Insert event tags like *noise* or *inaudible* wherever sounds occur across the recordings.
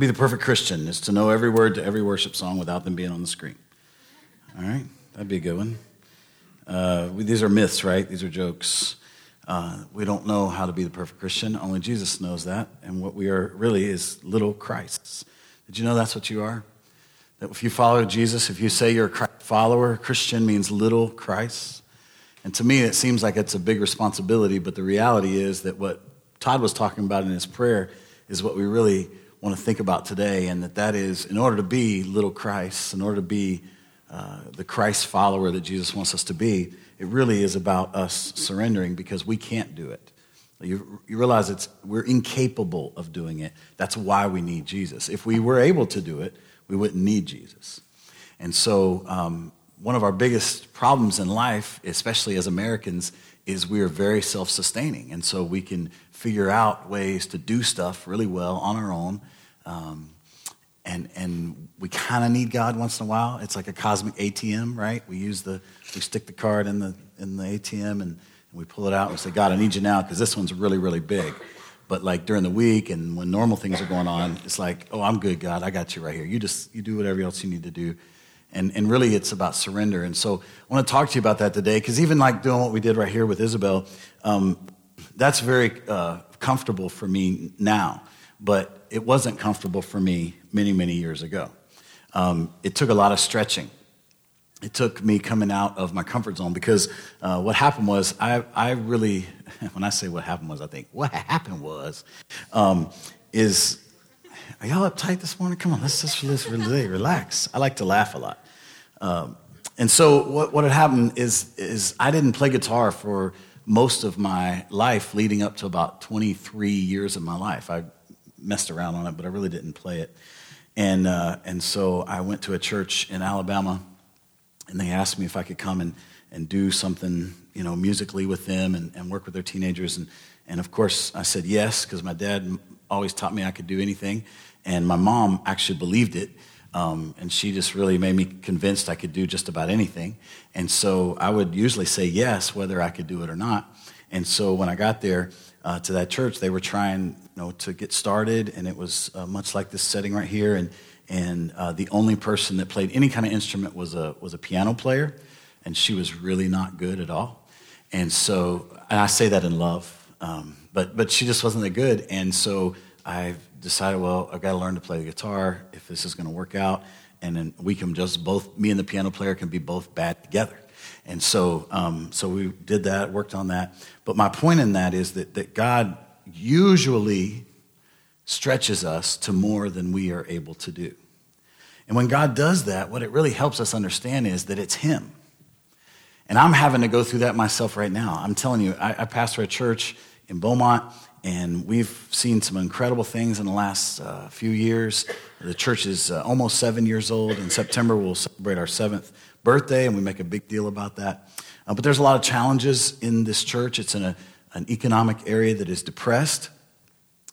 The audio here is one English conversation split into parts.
Be the perfect Christian is to know every word to every worship song without them being on the screen. All right, that'd be a good one. Uh, we, these are myths, right? These are jokes. Uh, we don't know how to be the perfect Christian. Only Jesus knows that. And what we are really is little Christs. Did you know that's what you are? That if you follow Jesus, if you say you're a Christ follower, Christian means little Christ. And to me, it seems like it's a big responsibility, but the reality is that what Todd was talking about in his prayer is what we really want to think about today, and that that is in order to be little Christ, in order to be uh, the Christ follower that Jesus wants us to be, it really is about us surrendering because we can't do it. You, you realize it's, we're incapable of doing it. That's why we need Jesus. If we were able to do it, we wouldn't need Jesus. And so, um, one of our biggest problems in life, especially as Americans, is we are very self sustaining. And so we can figure out ways to do stuff really well on our own. Um, and, and we kind of need God once in a while. It's like a cosmic ATM, right? We use the, we stick the card in the, in the ATM and, we pull it out and we say, God, I need you now because this one's really, really big. But like during the week and when normal things are going on, it's like, oh, I'm good, God. I got you right here. You just, you do whatever else you need to do. And, and really, it's about surrender. And so I want to talk to you about that today because even like doing what we did right here with Isabel, um, that's very uh, comfortable for me now, but it wasn't comfortable for me many, many years ago. Um, it took a lot of stretching. It took me coming out of my comfort zone because uh, what happened was I, I really, *laughs* when I say what happened was, I think what happened was, um, is, are y'all uptight this morning? Come on, let's just let's really relax. I like to laugh a lot. Um, and so what, what had happened is, is I didn't play guitar for most of my life leading up to about 23 years of my life. I messed around on it, but I really didn't play it. And, uh, and so I went to a church in Alabama, and they asked me if I could come and, and do something, you know, musically with them and, and work with their teenagers. And, and of course, I said yes, because my dad always taught me I could do anything. And my mom actually believed it. Um, and she just really made me convinced I could do just about anything. And so I would usually say yes, whether I could do it or not. And so when I got there uh, to that church, they were trying know, to get started, and it was uh, much like this setting right here. And, and uh, the only person that played any kind of instrument was a, was a piano player, and she was really not good at all. And so, and I say that in love, um, but, but she just wasn't that good. And so I decided, well, I've got to learn to play the guitar if this is going to work out. And then we can just both, me and the piano player can be both bad together. And so, um, so we did that, worked on that. But my point in that is that, that God usually stretches us to more than we are able to do. And when God does that, what it really helps us understand is that it's Him. And I'm having to go through that myself right now. I'm telling you, I, I pastor a church in Beaumont, and we've seen some incredible things in the last uh, few years. The church is uh, almost seven years old. In September, we'll celebrate our seventh birthday, and we make a big deal about that. Uh, but there's a lot of challenges in this church. It's in a, an economic area that is depressed,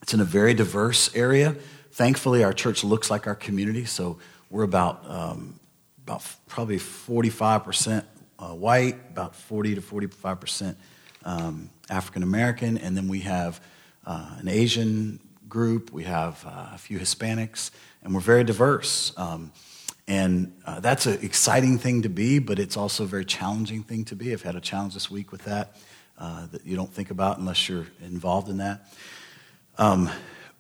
it's in a very diverse area. Thankfully, our church looks like our community, so we're about, um, about probably 45% uh, white, about 40 to 45% um, African American, and then we have uh, an Asian group, we have uh, a few Hispanics, and we're very diverse. Um, and uh, that's an exciting thing to be, but it's also a very challenging thing to be. I've had a challenge this week with that uh, that you don't think about unless you're involved in that. Um,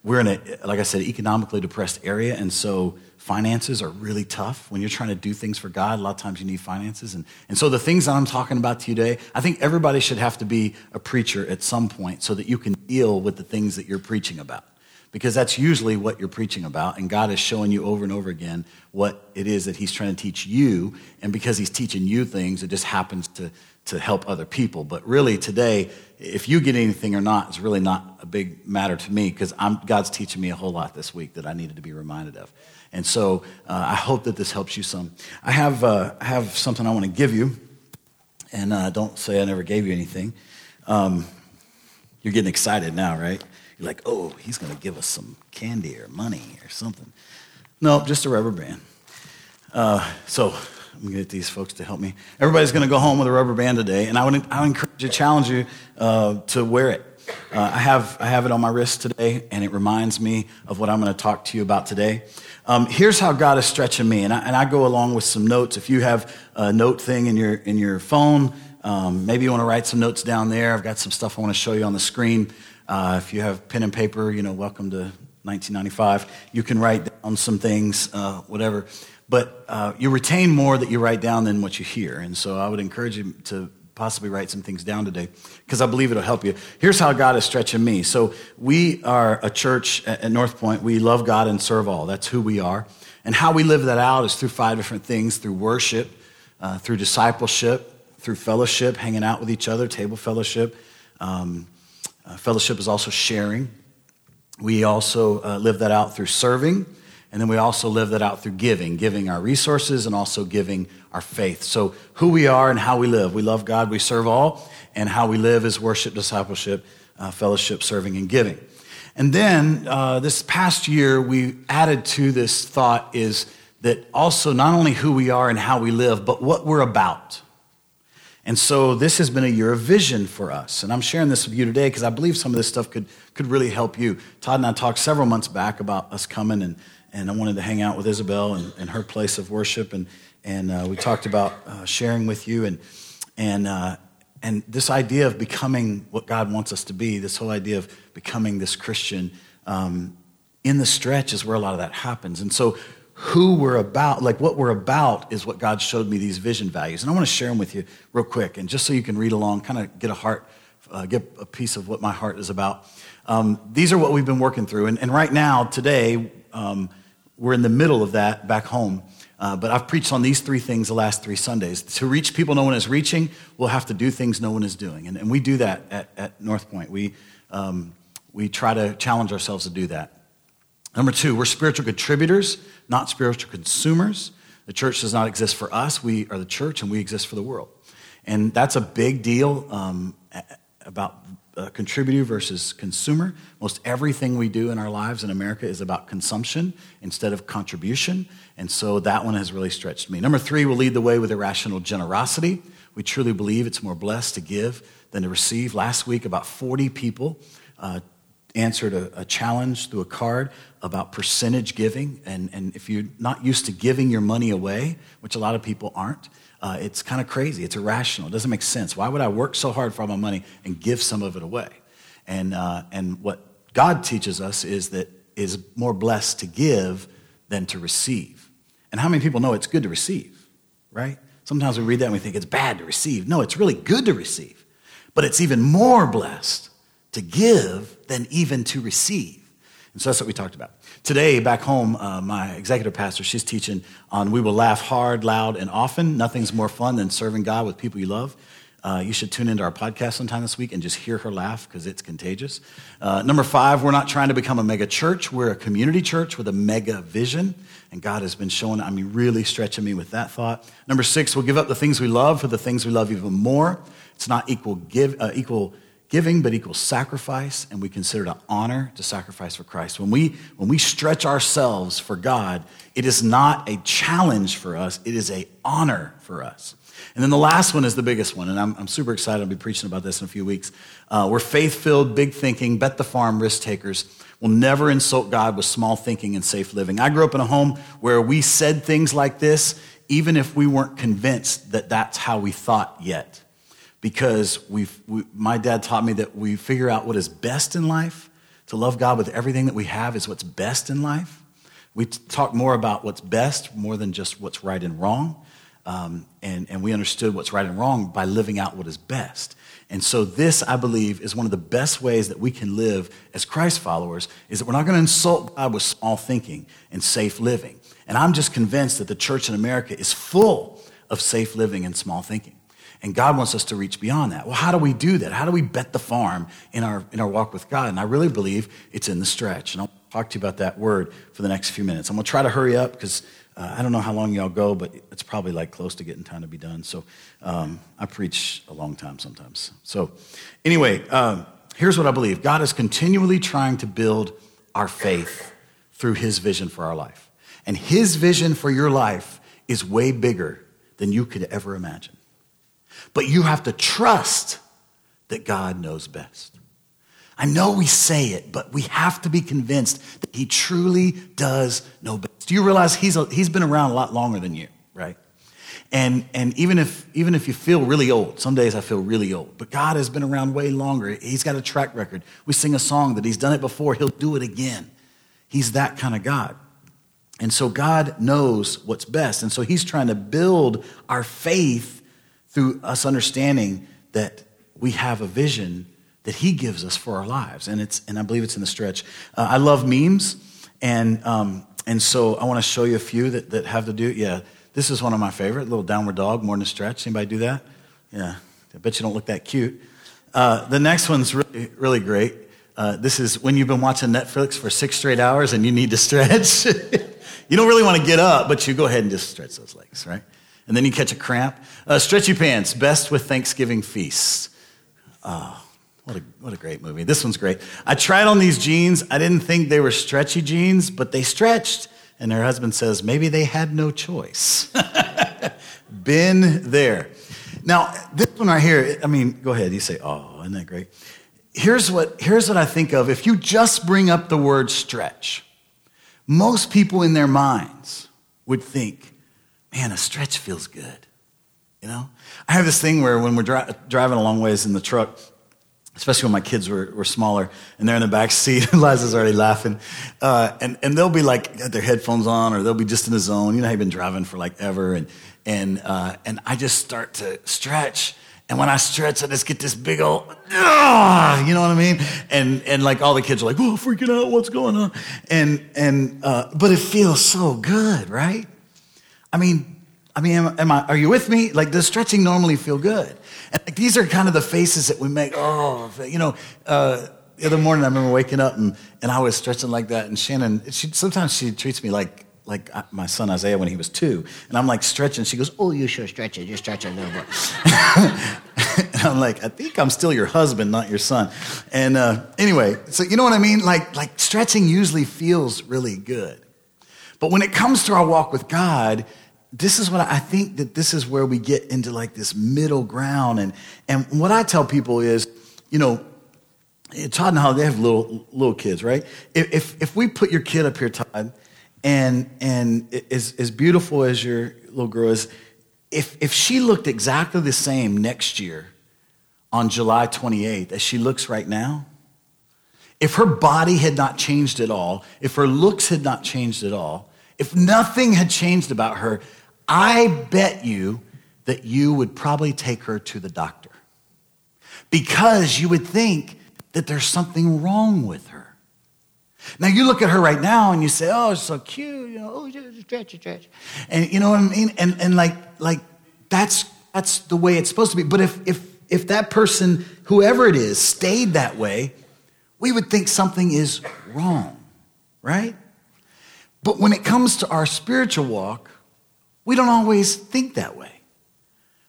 we're in a, like I said, economically depressed area, and so finances are really tough. When you're trying to do things for God, a lot of times you need finances. And, and so the things that I'm talking about today, I think everybody should have to be a preacher at some point so that you can deal with the things that you're preaching about. Because that's usually what you're preaching about, and God is showing you over and over again what it is that He's trying to teach you. And because He's teaching you things, it just happens to, to help other people. But really, today, if you get anything or not, is really not a big matter to me because God's teaching me a whole lot this week that I needed to be reminded of. And so uh, I hope that this helps you some. I have, uh, I have something I want to give you, and uh, don't say I never gave you anything. Um, you're getting excited now, right? You're like, oh, he's going to give us some candy or money or something. No, just a rubber band. Uh, so I'm going to get these folks to help me. Everybody's going to go home with a rubber band today, and I would, I would encourage you, challenge you uh, to wear it. uh, I, have, I have it on my wrist today, and it reminds me of what I'm going to talk to you about today. Um, here's how God is stretching me, and I, and I, go along with some notes. If you have a note thing in your, in your phone, um, maybe you want to write some notes down there. I've got some stuff I want to show you on the screen. Uh, if you have pen and paper, you know, welcome to 1995. You can write down some things, uh, whatever. But uh, you retain more that you write down than what you hear. And so I would encourage you to possibly write some things down today because I believe it'll help you. Here's how God is stretching me. So we are a church at North Point. We love God and serve all. That's who we are. And how we live that out is through five different things through worship, uh, through discipleship, through fellowship, hanging out with each other, table fellowship. Um, uh, fellowship is also sharing. We also uh, live that out through serving. And then we also live that out through giving, giving our resources and also giving our faith. So, who we are and how we live. We love God, we serve all, and how we live is worship, discipleship, uh, fellowship, serving, and giving. And then uh, this past year, we added to this thought is that also not only who we are and how we live, but what we're about. And so this has been a year of vision for us. And I'm sharing this with you today because I believe some of this stuff could, could really help you. Todd and I talked several months back about us coming, and, and I wanted to hang out with Isabel and, and her place of worship. And, and uh, we talked about uh, sharing with you and, and, uh, and this idea of becoming what God wants us to be, this whole idea of becoming this Christian. Um, in the stretch is where a lot of that happens. And so who we're about, like what we're about, is what God showed me these vision values. And I want to share them with you real quick, and just so you can read along, kind of get a heart, uh, get a piece of what my heart is about. Um, these are what we've been working through. And, and right now, today, um, we're in the middle of that back home. Uh, but I've preached on these three things the last three Sundays. To reach people no one is reaching, we'll have to do things no one is doing. And, and we do that at, at North Point. We, um, we try to challenge ourselves to do that. Number two, we're spiritual contributors, not spiritual consumers. The church does not exist for us. We are the church and we exist for the world. And that's a big deal um, about uh, contributor versus consumer. Most everything we do in our lives in America is about consumption instead of contribution. And so that one has really stretched me. Number three, we'll lead the way with irrational generosity. We truly believe it's more blessed to give than to receive. Last week, about 40 people uh, answered a, a, challenge through a card about percentage giving. And, and if you're not used to giving your money away, which a lot of people aren't, uh, it's kind of crazy. It's irrational. It doesn't make sense. Why would I work so hard for all my money and give some of it away? And, uh, and what God teaches us is that is more blessed to give than to receive. And how many people know it's good to receive, right? Sometimes we read that and we think it's bad to receive. No, it's really good to receive. But it's even more blessed to give than even to receive. And so that's what we talked about. Today, back home, uh, my executive pastor, she's teaching on we will laugh hard, loud, and often. Nothing's more fun than serving God with people you love. Uh, you should tune into our podcast sometime this week and just hear her laugh because it's contagious. Uh, number five, we're not trying to become a mega church. We're a community church with a mega vision. And God has been showing, I mean, really stretching me with that thought. Number six, we'll give up the things we love for the things we love even more. It's not equal, give, uh, equal giving, but equals sacrifice, and we consider it an honor to sacrifice for Christ. When we, when we stretch ourselves for God, it is not a challenge for us, it is a honor for us. And then the last one is the biggest one, and I'm, I'm super excited. I'll be preaching about this in a few weeks. Uh, we're faith filled, big thinking, bet the farm risk takers. We'll never insult God with small thinking and safe living. I grew up in a home where we said things like this, even if we weren't convinced that that's how we thought yet because we my dad taught me that we figure out what is best in life. To love God with everything that we have is what's best in life. We talk more about what's best more than just what's right and wrong. Um, and, and we understood what's right and wrong by living out what is best. And so this, I believe, is one of the best ways that we can live as Christ followers, is that we're not going to insult God with small thinking and safe living. And I'm just convinced that the church in America is full of safe living and small thinking. And God wants us to reach beyond that. Well, how do we do that? How do we bet the farm in our, in our walk with God? And I really believe it's in the stretch. And I'll talk to you about that word for the next few minutes. I'm going to try to hurry up because uh, I don't know how long y'all go, but it's probably like close to getting time to be done. So um, I preach a long time sometimes. So anyway, um, here's what I believe God is continually trying to build our faith through his vision for our life. And his vision for your life is way bigger than you could ever imagine. But you have to trust that God knows best. I know we say it, but we have to be convinced that he truly does know best. Do you realize he's, a, he's been around a lot longer than you, right? And, and even, if, even if you feel really old, some days I feel really old, but God has been around way longer. He's got a track record. We sing a song that he's done it before, he'll do it again. He's that kind of God. And so God knows what's best. And so he's trying to build our faith through us understanding that we have a vision that he gives us for our lives. And, it's, and I believe it's in the stretch. Uh, I love memes. And, um, and so I want to show you a few that, that have to do. Yeah, this is one of my favorite, little downward dog, more than a stretch. Anybody do that? Yeah, I bet you don't look that cute. Uh, the next one's really, really great. Uh, this is when you've been watching Netflix for six straight hours and you need to stretch. *laughs* you don't really want to get up, but you go ahead and just stretch those legs, right? And then you catch a cramp. Uh, stretchy pants, best with Thanksgiving feasts. Oh, what a, what a great movie. This one's great. I tried on these jeans. I didn't think they were stretchy jeans, but they stretched. And her husband says, maybe they had no choice. *laughs* Been there. Now, this one right here, I mean, go ahead. You say, oh, isn't that great? Here's what, here's what I think of. If you just bring up the word stretch, most people in their minds would think, man, a stretch feels good. You know? I have this thing where when we're dri- driving a long ways in the truck, especially when my kids were, were smaller and they're in the back seat *laughs* liza's already laughing uh, and, and they'll be like got their headphones on or they'll be just in the zone you know i've been driving for like ever and, and, uh, and i just start to stretch and when i stretch i just get this big old ah, you know what i mean and, and like all the kids are like oh freaking out what's going on and, and uh, but it feels so good right i mean I mean, am, am, I, are you with me? Like, does stretching normally feel good? And like, these are kind of the faces that we make. Oh, you know, uh, the other morning I remember waking up and, and I was stretching like that. And Shannon, she, sometimes she treats me like, like uh, my son Isaiah when he was two. And I'm like stretching. She goes, Oh, you should stretch it. You stretch it a little bit. *laughs* and I'm like, I think I'm still your husband, not your son. And uh, anyway, so you know what I mean? Like, like stretching usually feels really good. But when it comes to our walk with God, this is what I think that this is where we get into like this middle ground. And, and what I tell people is, you know, Todd and Holly, they have little, little kids, right? If, if, we put your kid up here, Todd, and, and as, as beautiful as your little girl is, if, if she looked exactly the same next year on July 28th as she looks right now, if her body had not changed at all, if her looks had not changed at all, if nothing had changed about her, I bet you that you would probably take her to the doctor because you would think that there's something wrong with her. Now you look at her right now and you say, "Oh, she's so cute," you know, "Oh, stretch, stretch," and you know what I mean. And and like like that's that's the way it's supposed to be. But if if if that person, whoever it is, stayed that way, we would think something is wrong, right? But when it comes to our spiritual walk, we don't always think that way.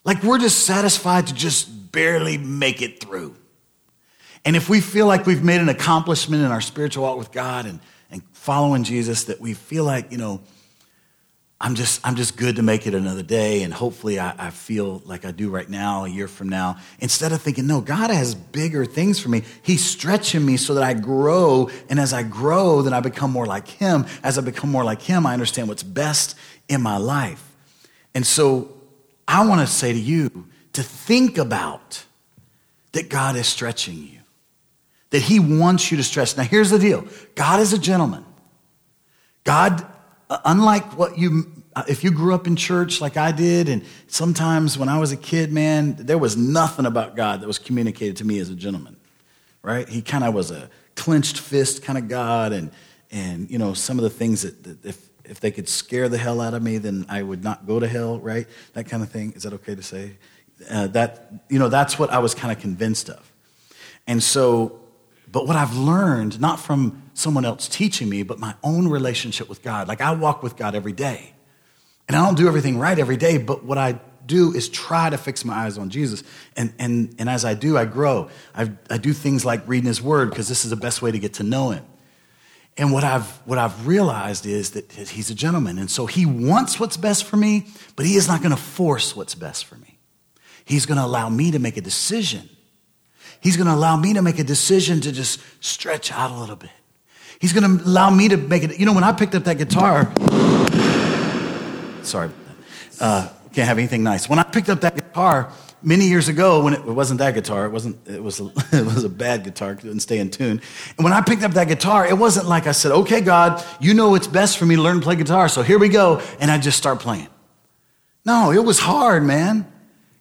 Like we're just satisfied to just barely make it through. And if we feel like we've made an accomplishment in our spiritual walk with God and, and following Jesus, that we feel like, you know, I'm just, I'm just good to make it another day, and hopefully I, I, feel like I do right now, a year from now. Instead of thinking, no, God has bigger things for me. He's stretching me so that I grow, and as I grow, then I become more like Him. As I become more like Him, I understand what's best in my life. And so I want to say to you to think about that God is stretching you, that He wants you to stretch. Now, here's the deal God is a gentleman. God unlike what you uh, if you grew up in church like I did, and sometimes when I was a kid, man, there was nothing about God that was communicated to me as a gentleman, right? He kind of was a clenched fist kind of God, and and you know some of the things that, that if if they could scare the hell out of me, then I would not go to hell, right? That kind of thing. Is that okay to say? Uh, that you know that's what I was kind of convinced of, and so but what I've learned, not from someone else teaching me, but my own relationship with God. Like I walk with God every day. And I don't do everything right every day, but what I do is try to fix my eyes on Jesus. And, and, and as I do, I grow. I, I do things like reading his word because this is the best way to get to know him. And what I've, what I've realized is that he's a gentleman. And so he wants what's best for me, but he is not going to force what's best for me. He's going to allow me to make a decision He's going to allow me to make a decision to just stretch out a little bit. He's going to allow me to make it. You know, when I picked up that guitar, sorry, uh, can't have anything nice. When I picked up that guitar many years ago, when it, it wasn't that guitar, it wasn't. It was a, *laughs* it was a bad guitar. It didn't stay in tune. And when I picked up that guitar, it wasn't like I said, "Okay, God, you know it's best for me to learn to play guitar, so here we go," and I just start playing. No, it was hard, man.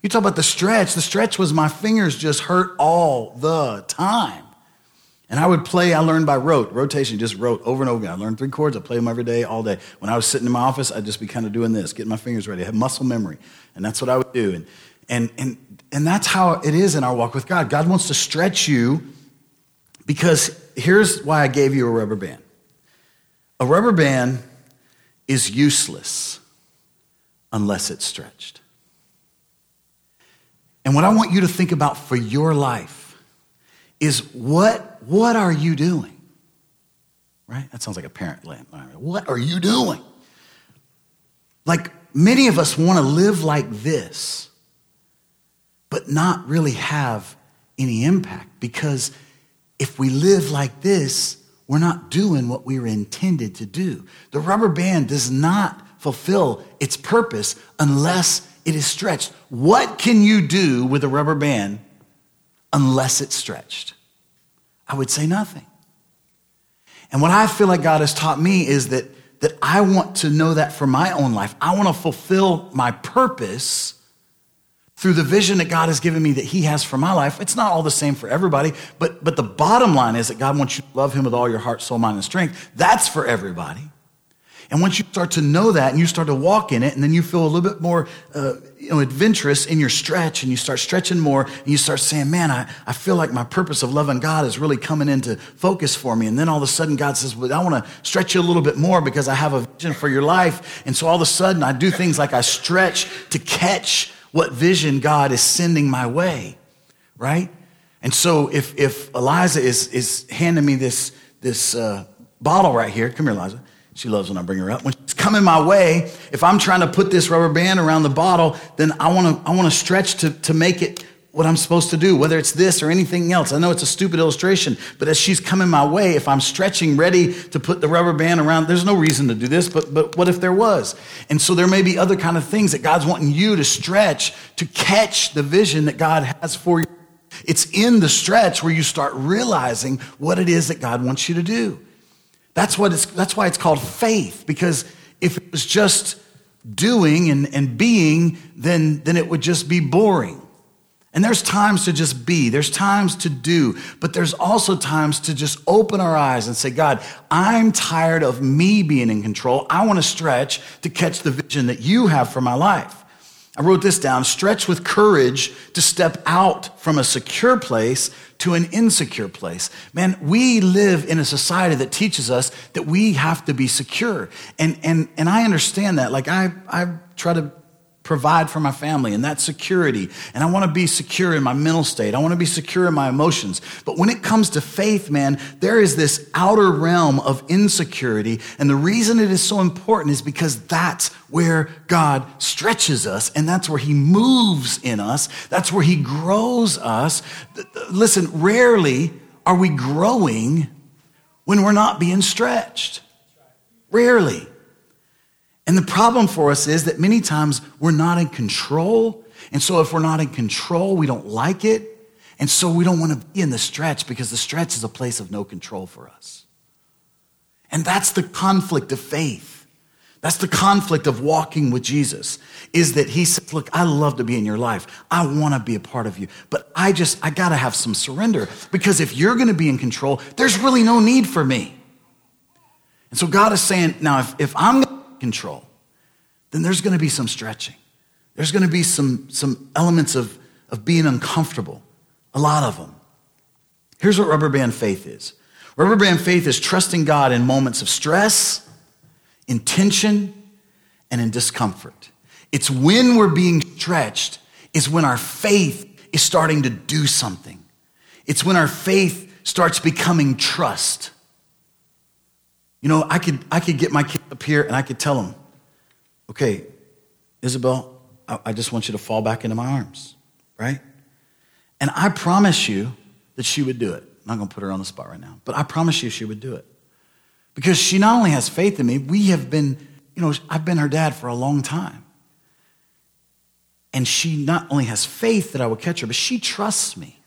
You talk about the stretch. The stretch was my fingers just hurt all the time. And I would play, I learned by rote, rotation, just rote over and over again. I learned three chords, I played them every day, all day. When I was sitting in my office, I'd just be kind of doing this, getting my fingers ready. I have muscle memory. And that's what I would do. And, and, and, and that's how it is in our walk with God. God wants to stretch you because here's why I gave you a rubber band. A rubber band is useless unless it's stretched. And what I want you to think about for your life is what, what are you doing? Right? That sounds like a parent. What are you doing? Like many of us want to live like this, but not really have any impact because if we live like this, we're not doing what we were intended to do. The rubber band does not fulfill its purpose unless it is stretched. What can you do with a rubber band unless it's stretched? I would say nothing. And what I feel like God has taught me is that, that I want to know that for my own life. I want to fulfill my purpose through the vision that God has given me that He has for my life. It's not all the same for everybody, but, but the bottom line is that God wants you to love Him with all your heart, soul, mind, and strength. That's for everybody. And once you start to know that and you start to walk in it, and then you feel a little bit more uh, you know, adventurous in your stretch, and you start stretching more, and you start saying, Man, I, I feel like my purpose of loving God is really coming into focus for me. And then all of a sudden, God says, Well, I want to stretch you a little bit more because I have a vision for your life. And so all of a sudden, I do things like I stretch to catch what vision God is sending my way, right? And so if, if Eliza is, is handing me this, this uh, bottle right here, come here, Eliza she loves when I bring her up. When coming my way, if I'm trying to put this rubber band around the bottle, then I want to I want to stretch to, to make it what I'm supposed to do, whether it's this or anything else. I know it's a stupid illustration, but as she's coming my way, if I'm stretching ready to put the rubber band around, there's no reason to do this, but, but what if there was? And so there may be other kind of things that God's wanting you to stretch to catch the vision that God has for you. It's in the stretch where you start realizing what it is that God wants you to do. That's, what it's, that's why it's called faith, because if it was just doing and, and being, then, then it would just be boring. And there's times to just be, there's times to do, but there's also times to just open our eyes and say, God, I'm tired of me being in control. I want to stretch to catch the vision that you have for my life. I wrote this down stretch with courage to step out from a secure place to an insecure place. Man, we live in a society that teaches us that we have to be secure. And, and, and I understand that. Like, I, I try to provide for my family and that security. And I want to be secure in my mental state. I want to be secure in my emotions. But when it comes to faith, man, there is this outer realm of insecurity. And the reason it is so important is because that's where God stretches us and that's where he moves in us. That's where he grows us. Listen, rarely are we growing when we're not being stretched. Rarely. And the problem for us is that many times we're not in control. And so if we're not in control, we don't like it. And so we don't want to be in the stretch because the stretch is a place of no control for us. And that's the conflict of faith. That's the conflict of walking with Jesus is that he says, look, I love to be in your life. I want to be a part of you, but I just, I got to have some surrender because if you're going to be in control, there's really no need for me. And so God is saying, now, if, if I'm control, then there's going to be some stretching. There's going to be some, some elements of, of being uncomfortable, a lot of them. Here's what rubber band faith is rubber band faith is trusting God in moments of stress, in tension, and in discomfort. It's when we're being stretched, is when our faith is starting to do something. It's when our faith starts becoming trust. You know, I could, I could get my kid up here and I could tell him, okay, Isabel, I, I just want you to fall back into my arms, right? And I promise you that she would do it. I'm not going to put her on the spot right now, but I promise you she would do it. Because she not only has faith in me, we have been, you know, I've been her dad for a long time. And she not only has faith that I will catch her, but she trusts me.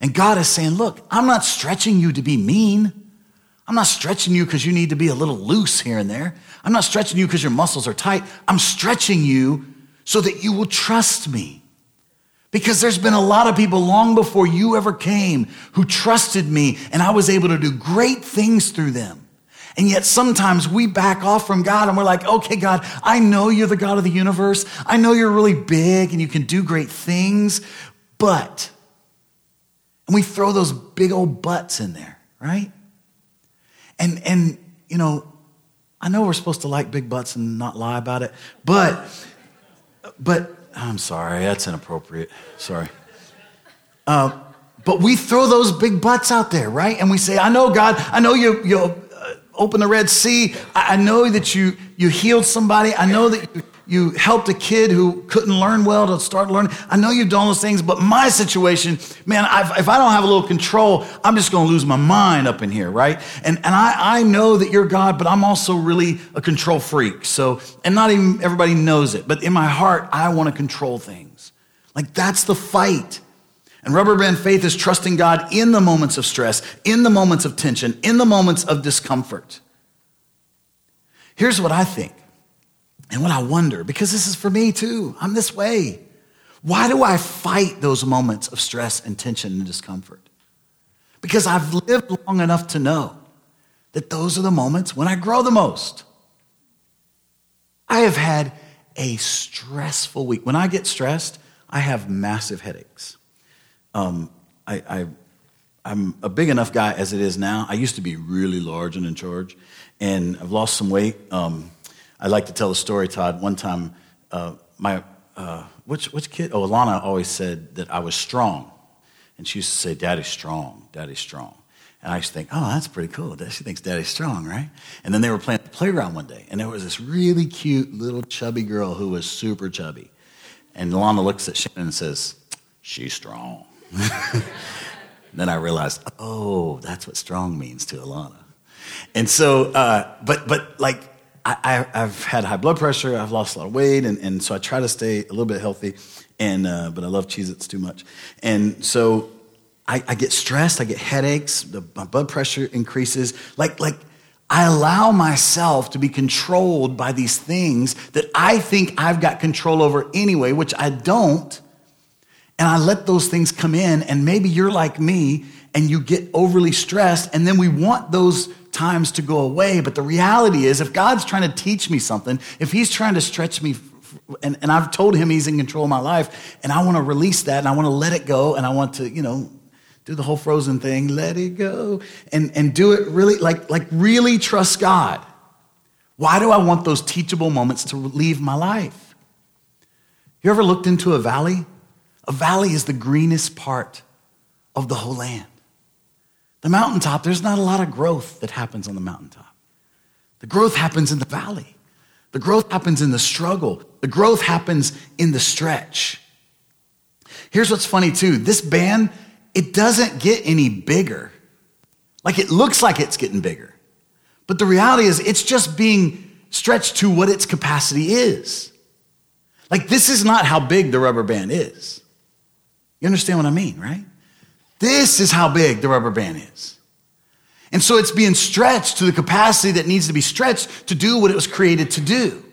And God is saying, Look, I'm not stretching you to be mean. I'm not stretching you because you need to be a little loose here and there. I'm not stretching you because your muscles are tight. I'm stretching you so that you will trust me. Because there's been a lot of people long before you ever came who trusted me, and I was able to do great things through them. And yet sometimes we back off from God and we're like, okay, God, I know you're the God of the universe. I know you're really big and you can do great things, but, and we throw those big old butts in there, right? And, and, you know, I know we're supposed to like big butts and not lie about it, but, but I'm sorry, that's inappropriate. Sorry. Uh, but we throw those big butts out there, right? And we say, I know, God, I know you, you uh, open the Red Sea. I, I know that you, you healed somebody. I know that you, you helped a kid who couldn't learn well to start learning. I know you've done those things, but my situation, man, I've, if I don't have a little control, I'm just going to lose my mind up in here, right? And, and I, I know that you're God, but I'm also really a control freak. So, and not even everybody knows it, but in my heart, I want to control things. Like that's the fight. And rubber band faith is trusting God in the moments of stress, in the moments of tension, in the moments of discomfort. Here's what I think and what I wonder, because this is for me too, I'm this way. Why do I fight those moments of stress and tension and discomfort? Because I've lived long enough to know that those are the moments when I grow the most. I have had a stressful week. When I get stressed, I have massive headaches. Um, I, I, am a big enough guy as it is now. I used to be really large and in charge, and I've lost some weight. Um, I like to tell a story, Todd. One time, uh, my uh, which which kid? Oh, Alana always said that I was strong, and she used to say, "Daddy's strong, Daddy's strong." And I used to think, "Oh, that's pretty cool." She thinks Daddy's strong, right? And then they were playing at the playground one day, and there was this really cute little chubby girl who was super chubby, and Alana looks at Shannon and says, "She's strong." *laughs* then I realized, oh, that's what strong means to Alana. And so, uh, but but like I, have had high blood pressure. I've lost a lot of weight, and, and so I try to stay a little bit healthy. And uh, but I love Cheez-Its too much, and so I, I get stressed. I get headaches. The, my blood pressure increases. Like like I allow myself to be controlled by these things that I think I've got control over anyway, which I don't. And I let those things come in, and maybe you're like me, and you get overly stressed, and then we want those times to go away. But the reality is, if God's trying to teach me something, if He's trying to stretch me, and, and I've told Him He's in control of my life, and I want to release that, and I want to let it go, and I want to, you know, do the whole frozen thing, let it go, and, and do it really, like, like really trust God. Why do I want those teachable moments to leave my life? You ever looked into a valley? A valley is the greenest part of the whole land. The mountaintop, there's not a lot of growth that happens on the mountaintop. The growth happens in the valley. The growth happens in the struggle. The growth happens in the stretch. Here's what's funny too this band, it doesn't get any bigger. Like it looks like it's getting bigger. But the reality is, it's just being stretched to what its capacity is. Like, this is not how big the rubber band is. You understand what I mean, right? This is how big the rubber band is. And so it's being stretched to the capacity that needs to be stretched to do what it was created to do.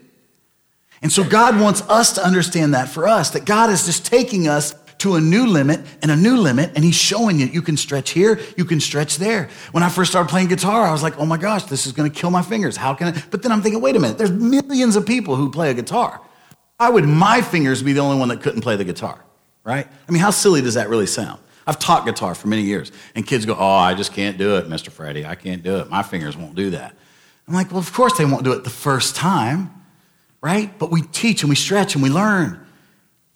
And so God wants us to understand that for us, that God is just taking us to a new limit and a new limit, and He's showing you you can stretch here, you can stretch there. When I first started playing guitar, I was like, oh my gosh, this is gonna kill my fingers. How can I? But then I'm thinking, wait a minute, there's millions of people who play a guitar. Why would my fingers be the only one that couldn't play the guitar, right? I mean, how silly does that really sound? I've taught guitar for many years, and kids go, Oh, I just can't do it, Mr. Freddy. I can't do it. My fingers won't do that. I'm like, Well, of course they won't do it the first time, right? But we teach and we stretch and we learn.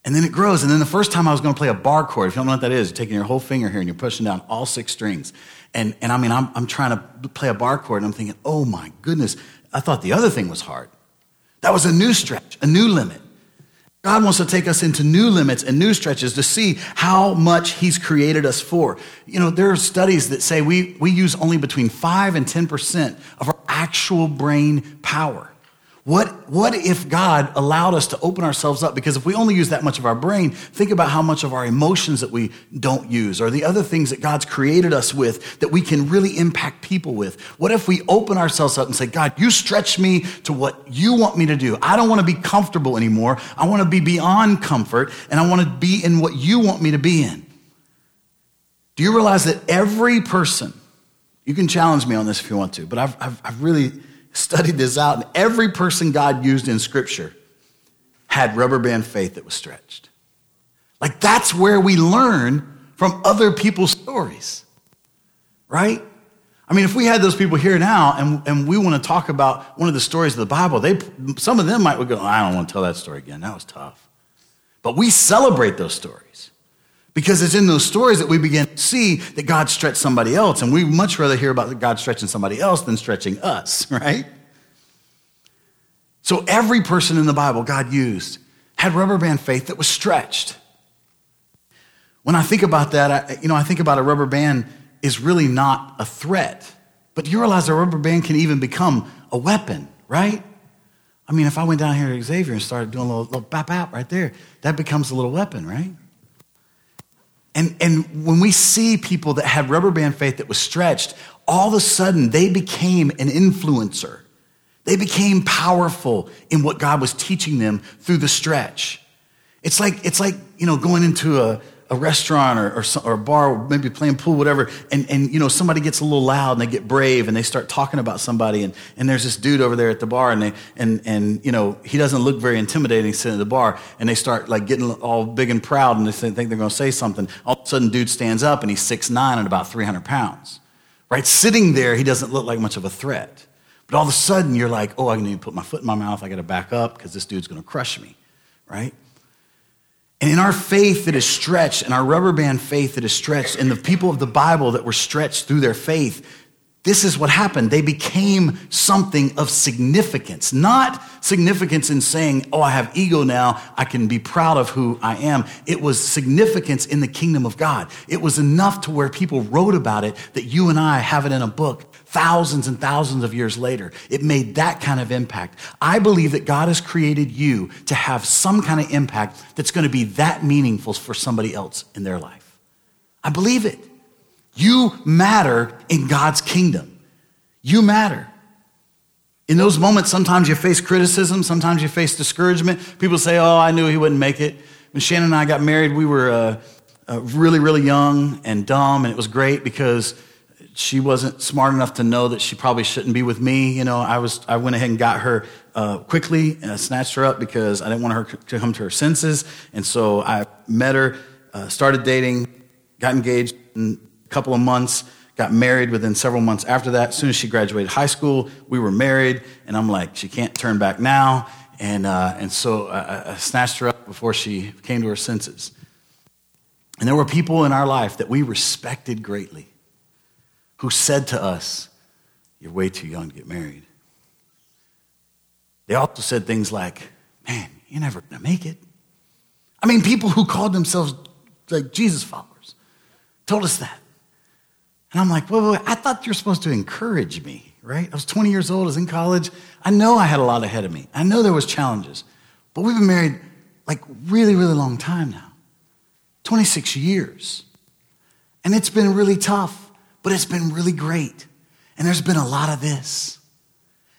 And then it grows. And then the first time I was going to play a bar chord, if you don't know what that is, you're taking your whole finger here and you're pushing down all six strings. And, and I mean, I'm, I'm trying to play a bar chord and I'm thinking, oh my goodness, I thought the other thing was hard. That was a new stretch, a new limit. God wants to take us into new limits and new stretches to see how much He's created us for. You know, there are studies that say we, we use only between 5 and 10% of our actual brain power. What, what if God allowed us to open ourselves up? Because if we only use that much of our brain, think about how much of our emotions that we don't use or the other things that God's created us with that we can really impact people with. What if we open ourselves up and say, God, you stretch me to what you want me to do? I don't want to be comfortable anymore. I want to be beyond comfort and I want to be in what you want me to be in. Do you realize that every person, you can challenge me on this if you want to, but I've, I've, I've really studied this out, and every person God used in Scripture had rubber band faith that was stretched. Like that's where we learn from other people's stories, right? I mean, if we had those people here now and, and we want to talk about one of the stories of the Bible, they, some of them might go, I don't want to tell that story again. That was tough. But we celebrate those stories because it's in those stories that we begin to see that God stretched somebody else. And we much rather hear about God stretching somebody else than stretching us, *laughs* right? So every person in the Bible God used had rubber band faith that was stretched. When I think about that, I, you know, I think about a rubber band is really not a threat. But you realize a rubber band can even become a weapon, right? I mean, if I went down here to Xavier and started doing a little, little bap bap right there, that becomes a little weapon, right? And, and when we see people that had rubber band faith that was stretched, all of a sudden they became an influencer. They became powerful in what God was teaching them through the stretch. It's like, it's like you know, going into a, a restaurant or, or, or, a bar, or maybe playing pool, whatever, and, and you know, somebody gets a little loud and they get brave and they start talking about somebody. And, and there's this dude over there at the bar and, they, and, and, you know, he doesn't look very intimidating sitting at the bar. And they start like getting all big and proud and they think they're going to say something. All of a sudden, dude stands up and he's 6'9 and about 300 pounds. Right? Sitting there, he doesn't look like much of a threat. But all of a sudden, you're like, oh, I need to put my foot in my mouth. I got to back up because this dude's going to crush me. Right? And in our faith that is stretched, and our rubber band faith that is stretched, and the people of the Bible that were stretched through their faith, this is what happened. They became something of significance. Not significance in saying, oh, I have ego now, I can be proud of who I am. It was significance in the kingdom of God. It was enough to where people wrote about it that you and I have it in a book thousands and thousands of years later. It made that kind of impact. I believe that God has created you to have some kind of impact that's going to be that meaningful for somebody else in their life. I believe it. You matter in God's kingdom. You matter. In those moments, sometimes you face criticism, sometimes you face discouragement. People say, Oh, I knew he wouldn't make it. When Shannon and I got married, we were uh, uh, really, really young and dumb, and it was great because she wasn't smart enough to know that she probably shouldn't be with me. You know, I was, I went ahead and got her uh, quickly and I snatched her up because I didn't want her to come to her senses. And so I met her, uh, started dating, got engaged in a couple of months, got married within several months after that. As soon as she graduated high school, we were married. And I'm like, she can't turn back now. And, uh, and so I, I snatched her up before she came to her senses. And there were people in our life that we respected greatly who said to us, You're way too young to get married. They also said things like, Man, you're never going to make it. I mean, people who called themselves like Jesus followers told us that. And I'm like, well, I thought you're supposed to encourage me, right? I was 20 years old, I was in college. I know I had a lot ahead of me. I know there was challenges. But we've been married like really, really long time now. 26 years. And it's been really tough but it's been really great. And there's been a lot of this.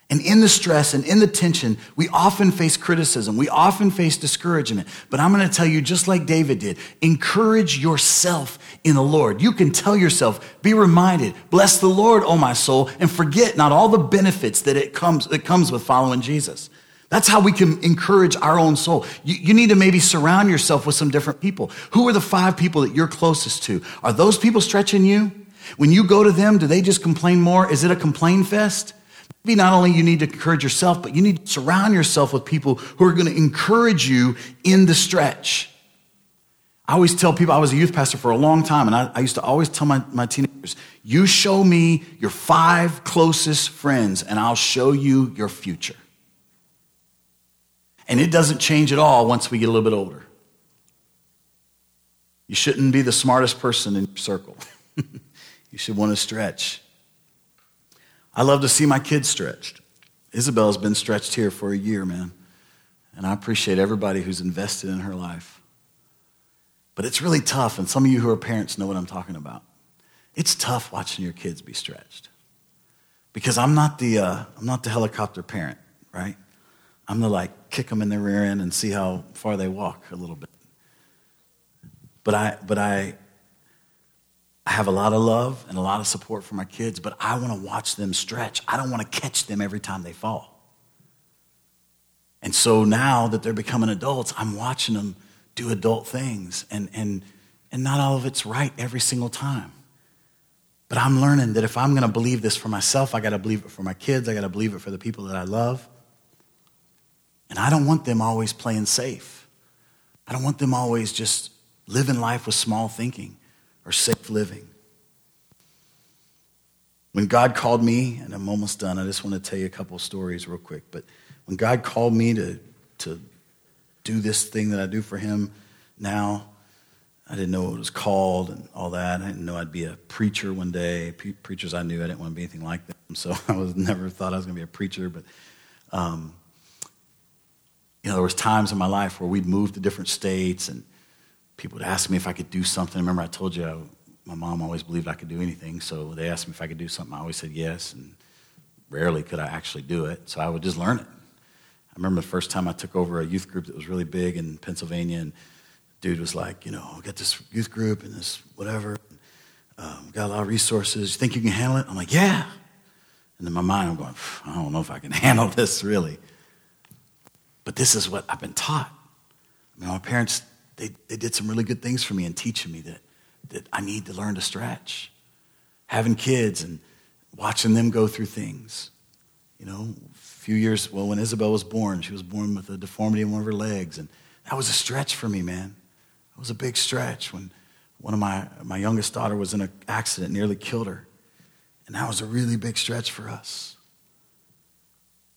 And in the stress and in the tension, we often face criticism. We often face discouragement. But I'm going to tell you, just like David did, encourage yourself in the Lord. You can tell yourself, be reminded, bless the Lord, O my soul, and forget not all the benefits that it comes, that comes with following Jesus. That's how we can encourage our own soul. You, you, need to maybe surround yourself with some different people. Who are the five people that you're closest to? Are those people stretching you? When you go to them, do they just complain more? Is it a complain fest? Maybe not only you need to encourage yourself, but you need to surround yourself with people who are going to encourage you in the stretch. I always tell people, I was a youth pastor for a long time, and I, I used to always tell my, my teenagers, you show me your five closest friends, and I'll show you your future. And it doesn't change at all once we get a little bit older. You shouldn't be the smartest person in your circle. *laughs* you should want to stretch. I love to see my kids stretched. Isabel's been stretched here for a year, man. And I appreciate everybody who's invested in her life. But it's really tough, and some of you who are parents know what I'm talking about. It's tough watching your kids be stretched. Because I'm not the, uh, I'm not the helicopter parent, right? I'm the like kick them in the rear end and see how far they walk a little bit. But I, but I, I have a lot of love and a lot of support for my kids, but I want to watch them stretch. I don't want to catch them every time they fall. And so now that they're becoming adults, I'm watching them do adult things, and, and, and not all of it's right every single time. But I'm learning that if I'm going to believe this for myself, I got to believe it for my kids, I got to believe it for the people that I love. And I don't want them always playing safe. I don't want them always just living life with small thinking or safe living. When God called me, and I'm almost done, I just want to tell you a couple stories real quick. But when God called me to, to do this thing that I do for Him now, I didn't know what it was called and all that. I didn't know I'd be a preacher one day. Pre- preachers I knew, I didn't want to be anything like them. *laughs* So I was never thought I was going to be a preacher. But um, you know, there was times in my life where we'd move to different states and people would ask me if I could do something. Remember I told you I, my mom always believed I could do anything, so they asked me if I could do something. I always said yes, and rarely could I actually do it, so I would just learn it. I remember the first time I took over a youth group that was really big in Pennsylvania, and dude was like, you know, I got this youth group and this whatever, um, got a lot of resources. You think you can handle it? I'm like, yeah. And in my mind, I'm going, I don't know if I can *laughs* handle this really. But this is what I've been taught. I mean, my parents, they, they did some really good things for me in teaching me that, that I need to learn to stretch. Having kids and watching them go through things. You know, a few years, well, when Isabel was born, she was born with a deformity in one of her legs. And that was a stretch for me, man. It was a big stretch when one of my, my youngest daughter was in an accident, nearly killed her. And that was a really big stretch for us.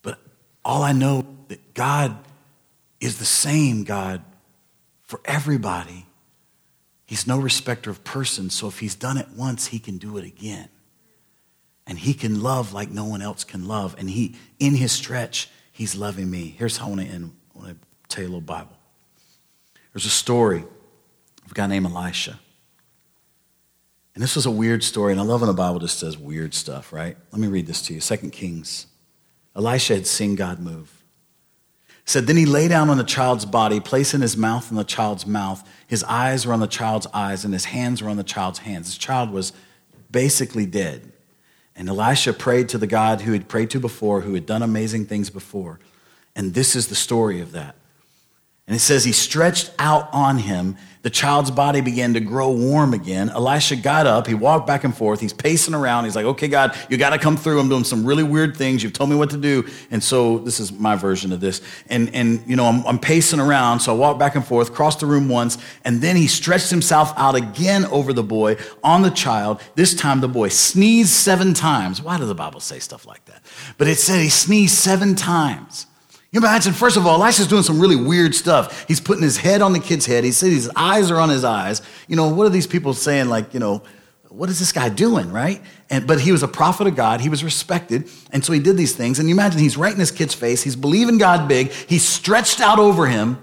But all I know that God is the same God for everybody. He's no respecter of persons, so if he's done it once, he can do it again. And he can love like no one else can love. And he, in his stretch, he's loving me. Here's how I want to end. I want to tell you a little Bible. There's a story of a guy named Elisha. And this was a weird story, and I love when the Bible just says weird stuff, right? Let me read this to you. Second Kings. Elisha had seen God move said, Then he lay down on the child's body, placing his mouth on the child's mouth. His eyes were on the child's eyes, and his hands were on the child's hands. This child was basically dead. And Elisha prayed to the God who had prayed to before, who had done amazing things before. And this is the story of that. And it says he stretched out on him the child's body began to grow warm again. Elisha got up. He walked back and forth. He's pacing around. He's like, okay, God, you got to come through. I'm doing some really weird things. You've told me what to do. And so this is my version of this. And, and you know, I'm, I'm pacing around. So I walk back and forth, crossed the room once. And then he stretched himself out again over the boy on the child. This time the boy sneezed seven times. Why does the Bible say stuff like that? But it said he sneezed seven times. You imagine, first of all, Elisha's doing some really weird stuff. He's putting his head on the kid's head. He said his eyes are on his eyes. You know, what are these people saying? Like, you know, what is this guy doing, right? And, but he was a prophet of God. He was respected. And so he did these things. And you imagine he's right in his kid's face. He's believing God big. He's stretched out over him.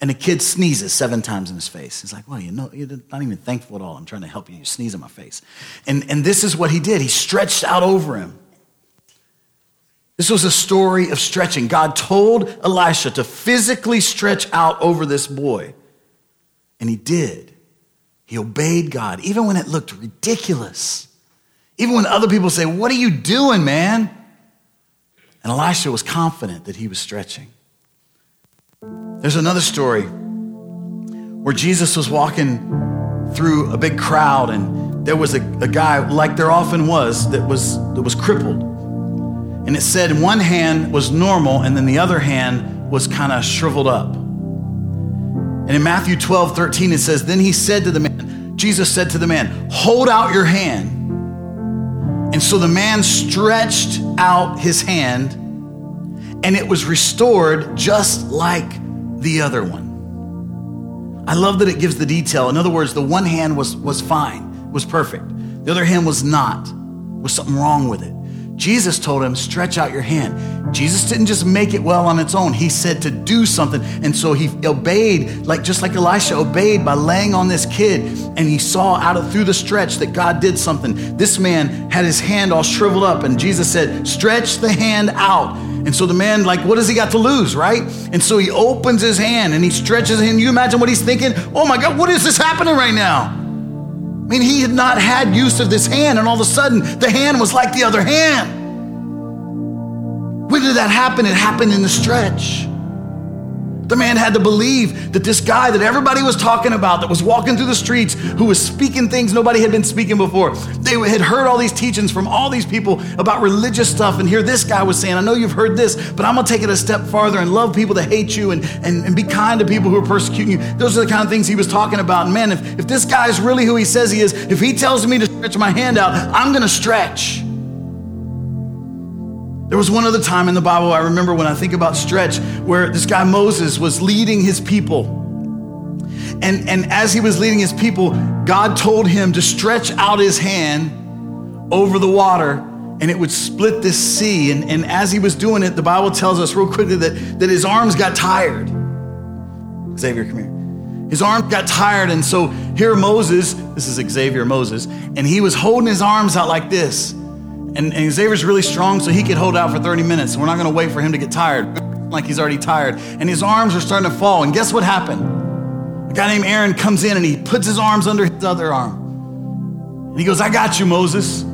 And the kid sneezes seven times in his face. He's like, well, you know, you're not even thankful at all. I'm trying to help you. You sneeze in my face. And, and this is what he did. He stretched out over him. This was a story of stretching. God told Elisha to physically stretch out over this boy. And he did. He obeyed God, even when it looked ridiculous. Even when other people say, What are you doing, man? And Elisha was confident that he was stretching. There's another story where Jesus was walking through a big crowd, and there was a, a guy, like there often was, that was, that was crippled. And it said one hand was normal and then the other hand was kind of shriveled up. And in Matthew 12, 13, it says, Then he said to the man, Jesus said to the man, Hold out your hand. And so the man stretched out his hand, and it was restored just like the other one. I love that it gives the detail. In other words, the one hand was, was fine, was perfect. The other hand was not, was something wrong with it. Jesus told him, stretch out your hand. Jesus didn't just make it well on its own. He said to do something. And so he obeyed, like just like Elisha obeyed by laying on this kid. And he saw out of through the stretch that God did something. This man had his hand all shriveled up, and Jesus said, stretch the hand out. And so the man, like, what does he got to lose, right? And so he opens his hand and he stretches. And you imagine what he's thinking? Oh my God, what is this happening right now? I mean, he had not had use of this hand, and all of a sudden, the hand was like the other hand. When did that happen? It happened in the stretch. The man had to believe that this guy that everybody was talking about, that was walking through the streets, who was speaking things nobody had been speaking before, they had heard all these teachings from all these people about religious stuff. And here this guy was saying, I know you've heard this, but I'm going to take it a step farther and love people that hate you and, and, and be kind to people who are persecuting you. Those are the kind of things he was talking about. And man, if, if this guy is really who he says he is, if he tells me to stretch my hand out, I'm going to stretch. There was one other time in the Bible I remember when I think about stretch where this guy Moses was leading his people. And, and as he was leading his people, God told him to stretch out his hand over the water and it would split this sea. And, and as he was doing it, the Bible tells us real quickly that, that his arms got tired. Xavier, come here. His arms got tired. And so here Moses, this is Xavier Moses, and he was holding his arms out like this. And, and Xavier's really strong, so he could hold out for 30 minutes. We're not going to wait for him to get tired, like he's already tired. And his arms are starting to fall. And guess what happened? A guy named Aaron comes in and he puts his arms under his other arm. And he goes, I got you, Moses.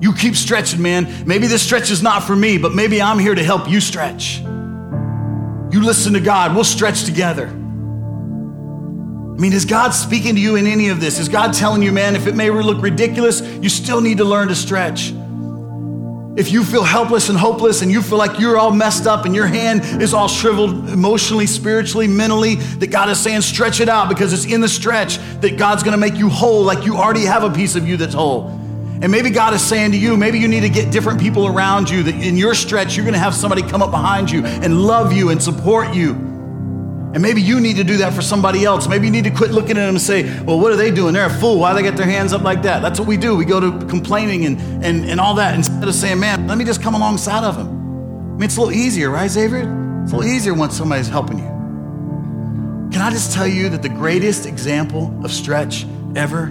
You keep stretching, man. Maybe this stretch is not for me, but maybe I'm here to help you stretch. You listen to God, we'll stretch together. I mean, is God speaking to you in any of this? Is God telling you, man, if it may look ridiculous, you still need to learn to stretch? If you feel helpless and hopeless and you feel like you're all messed up and your hand is all shriveled emotionally, spiritually, mentally, that God is saying, stretch it out because it's in the stretch that God's gonna make you whole, like you already have a piece of you that's whole. And maybe God is saying to you, maybe you need to get different people around you that in your stretch, you're gonna have somebody come up behind you and love you and support you. And maybe you need to do that for somebody else. Maybe you need to quit looking at them and say, well, what are they doing? They're a fool. Why they get their hands up like that? That's what we do. We go to complaining and, and, and all that instead of saying, man, let me just come alongside of them. I mean, it's a little easier, right, Xavier? It's a little easier when somebody's helping you. Can I just tell you that the greatest example of stretch ever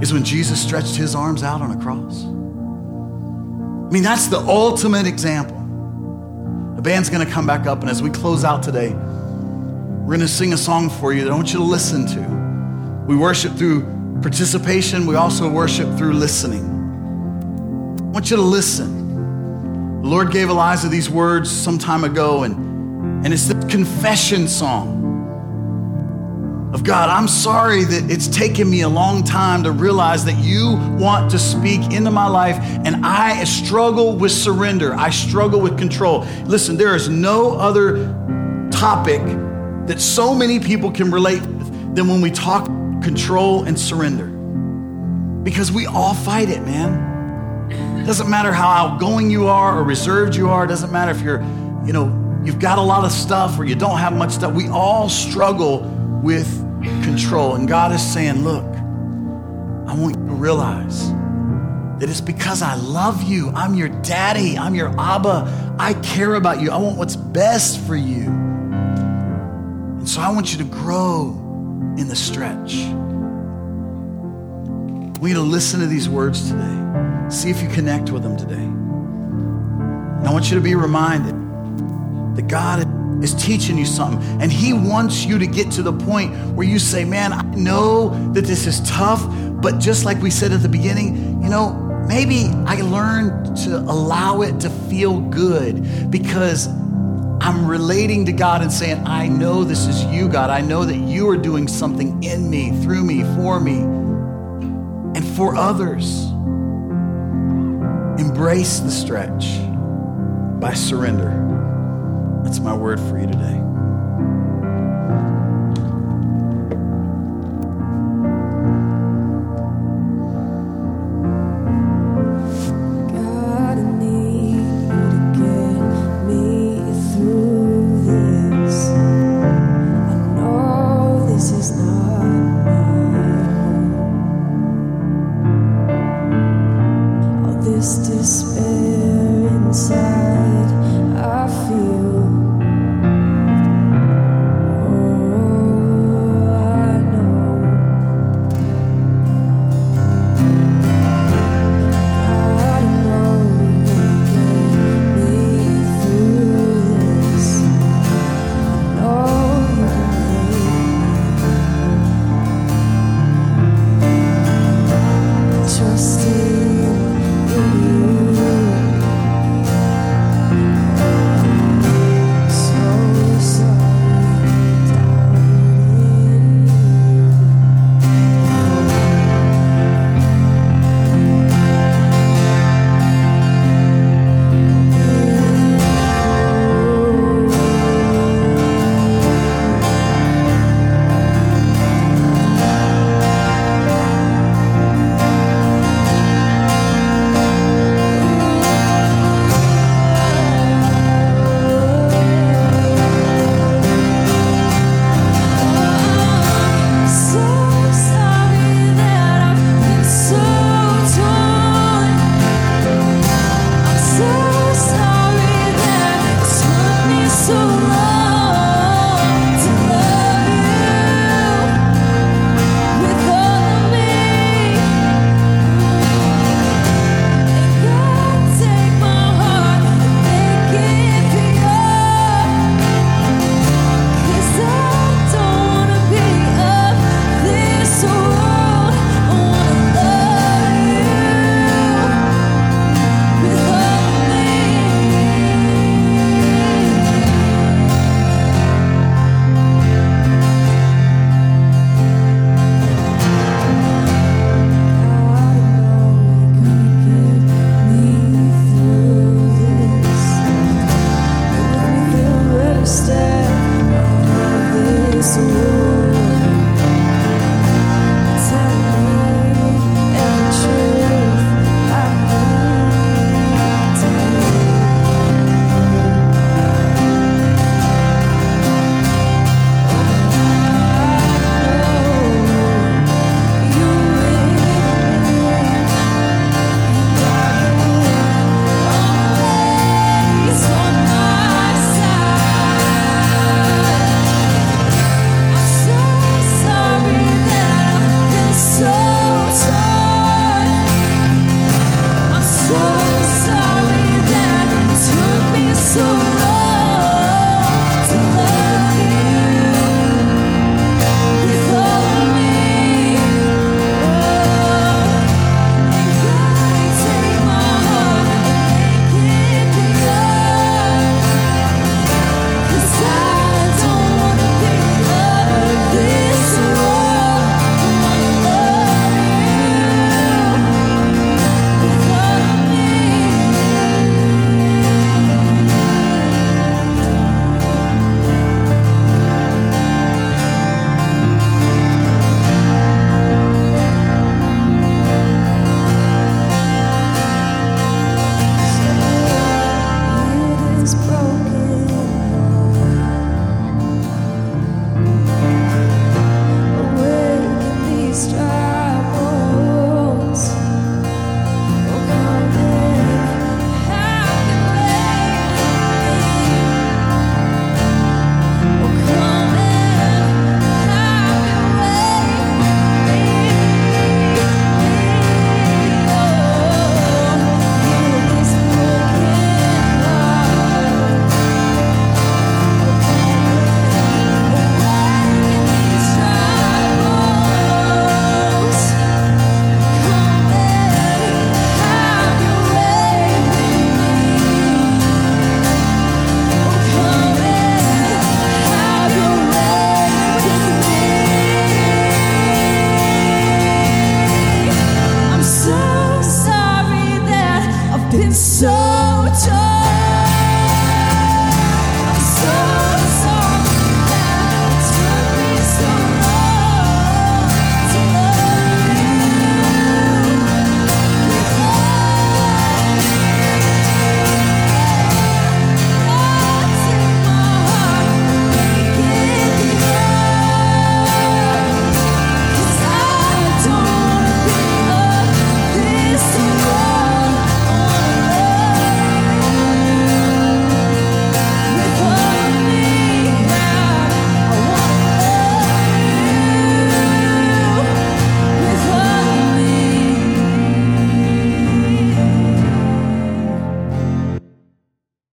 is when Jesus stretched his arms out on a cross? I mean, that's the ultimate example. The band's gonna come back up, and as we close out today, we're going to sing a song for you that I want you to listen to. We worship through participation, we also worship through listening. I want you to listen. The Lord gave Elijah these words some time ago, and, and it's the confession song of God. I'm sorry that it's taken me a long time to realize that you want to speak into my life, and I struggle with surrender. I struggle with control. Listen, there is no other topic that so many people can relate with than when we talk control and surrender. Because we all fight it, man. Doesn't matter how outgoing you are or reserved you are, doesn't matter if you're, you know, you've got a lot of stuff or you don't have much stuff. We all struggle with control. And God is saying, look, I want you to realize that it's because I love you. I'm your daddy. I'm your Abba. I care about you. I want what's best for you. And so I want you to grow in the stretch. We need to listen to these words today. See if you connect with them today. And I want you to be reminded that God is teaching you something. And He wants you to get to the point where you say, Man, I know that this is tough, but just like we said at the beginning, you know, maybe I learned to allow it to feel good because I'm relating to God and saying, I know this is you, God. I know that you are doing something in me, through me, for me, and for others. Embrace the stretch by surrender. That's my word for you today.